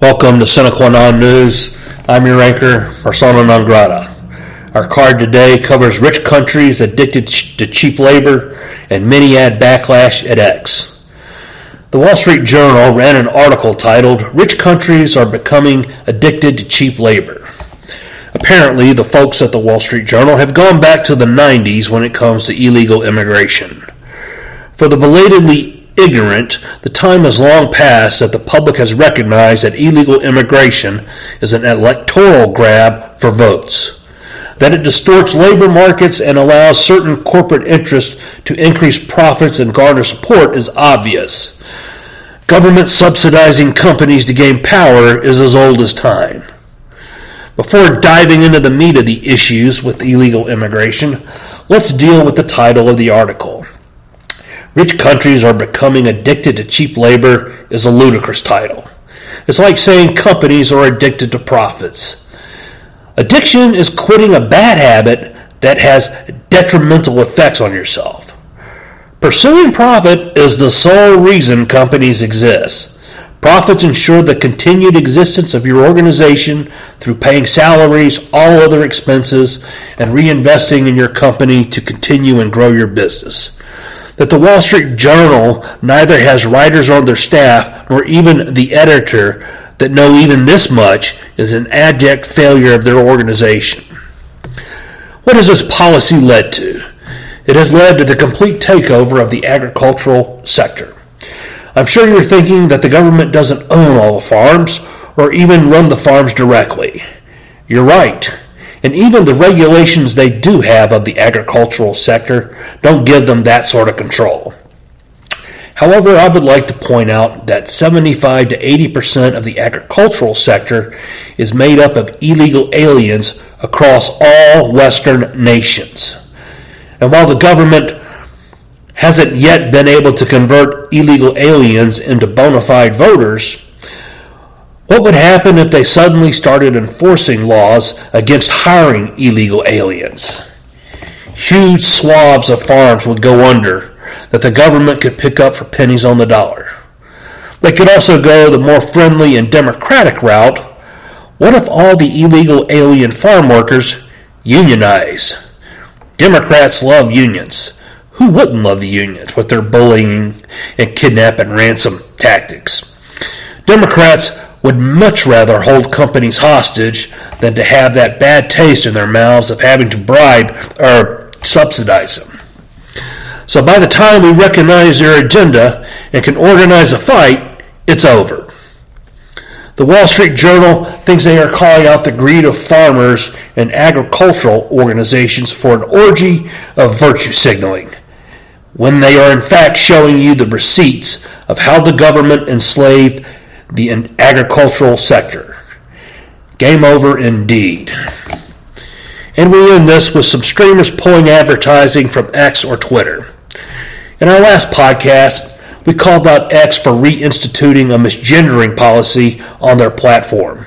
Welcome to Sine Qua Non News. I'm your anchor, Persona Non Grata. Our card today covers rich countries addicted to cheap labor and many add backlash at X. The Wall Street Journal ran an article titled, Rich Countries Are Becoming Addicted to Cheap Labor. Apparently, the folks at the Wall Street Journal have gone back to the 90s when it comes to illegal immigration. For the belatedly ignorant, the time has long passed that the public has recognized that illegal immigration is an electoral grab for votes. That it distorts labor markets and allows certain corporate interests to increase profits and garner support is obvious. Government subsidizing companies to gain power is as old as time. Before diving into the meat of the issues with illegal immigration, let's deal with the title of the article. Rich countries are becoming addicted to cheap labor is a ludicrous title. It's like saying companies are addicted to profits. Addiction is quitting a bad habit that has detrimental effects on yourself. Pursuing profit is the sole reason companies exist. Profits ensure the continued existence of your organization through paying salaries, all other expenses, and reinvesting in your company to continue and grow your business that the Wall Street Journal neither has writers on their staff nor even the editor that know even this much is an abject failure of their organization. What has this policy led to? It has led to the complete takeover of the agricultural sector. I'm sure you're thinking that the government doesn't own all the farms or even run the farms directly. You're right and even the regulations they do have of the agricultural sector don't give them that sort of control. However, I would like to point out that 75 to 80% of the agricultural sector is made up of illegal aliens across all Western nations. And while the government hasn't yet been able to convert illegal aliens into bona fide voters, what would happen if they suddenly started enforcing laws against hiring illegal aliens? Huge swaths of farms would go under that the government could pick up for pennies on the dollar. They could also go the more friendly and democratic route. What if all the illegal alien farm workers unionize? Democrats love unions. Who wouldn't love the unions with their bullying and kidnap and ransom tactics? Democrats would much rather hold companies hostage than to have that bad taste in their mouths of having to bribe or subsidize them. So by the time we recognize their agenda and can organize a fight, it's over. The Wall Street Journal thinks they are calling out the greed of farmers and agricultural organizations for an orgy of virtue signaling, when they are in fact showing you the receipts of how the government enslaved the agricultural sector. Game over indeed. And we end this with some streamers pulling advertising from X or Twitter. In our last podcast, we called out X for reinstituting a misgendering policy on their platform.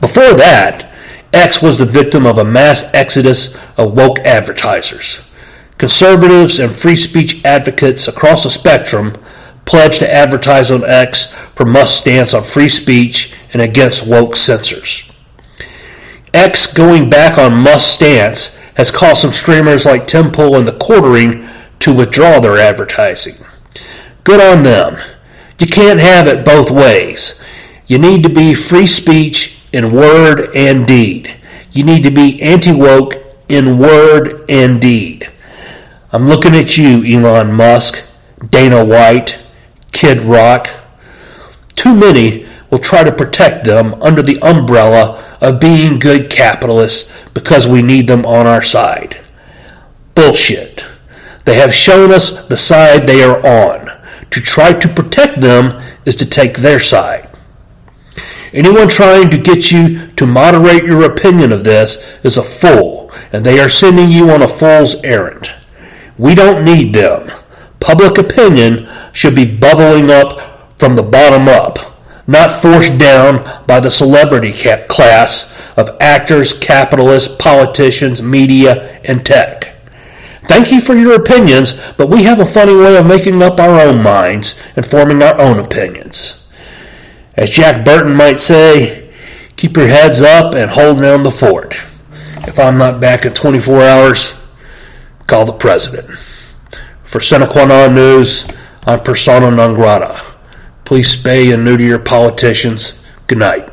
Before that, X was the victim of a mass exodus of woke advertisers. Conservatives and free speech advocates across the spectrum pledged to advertise on X for Musk's stance on free speech and against woke censors. X going back on Musk's stance has caused some streamers like Pool and The Quartering to withdraw their advertising. Good on them. You can't have it both ways. You need to be free speech in word and deed. You need to be anti woke in word and deed. I'm looking at you, Elon Musk, Dana White, Kid Rock. Too many will try to protect them under the umbrella of being good capitalists because we need them on our side. Bullshit. They have shown us the side they are on. To try to protect them is to take their side. Anyone trying to get you to moderate your opinion of this is a fool, and they are sending you on a fool's errand. We don't need them. Public opinion should be bubbling up from the bottom up, not forced down by the celebrity class of actors, capitalists, politicians, media, and tech. Thank you for your opinions, but we have a funny way of making up our own minds and forming our own opinions. As Jack Burton might say, keep your heads up and hold down the fort. If I'm not back in 24 hours, call the president. For Sine Non News, I'm persona non grata. Please spay and neuter your politicians. Good night.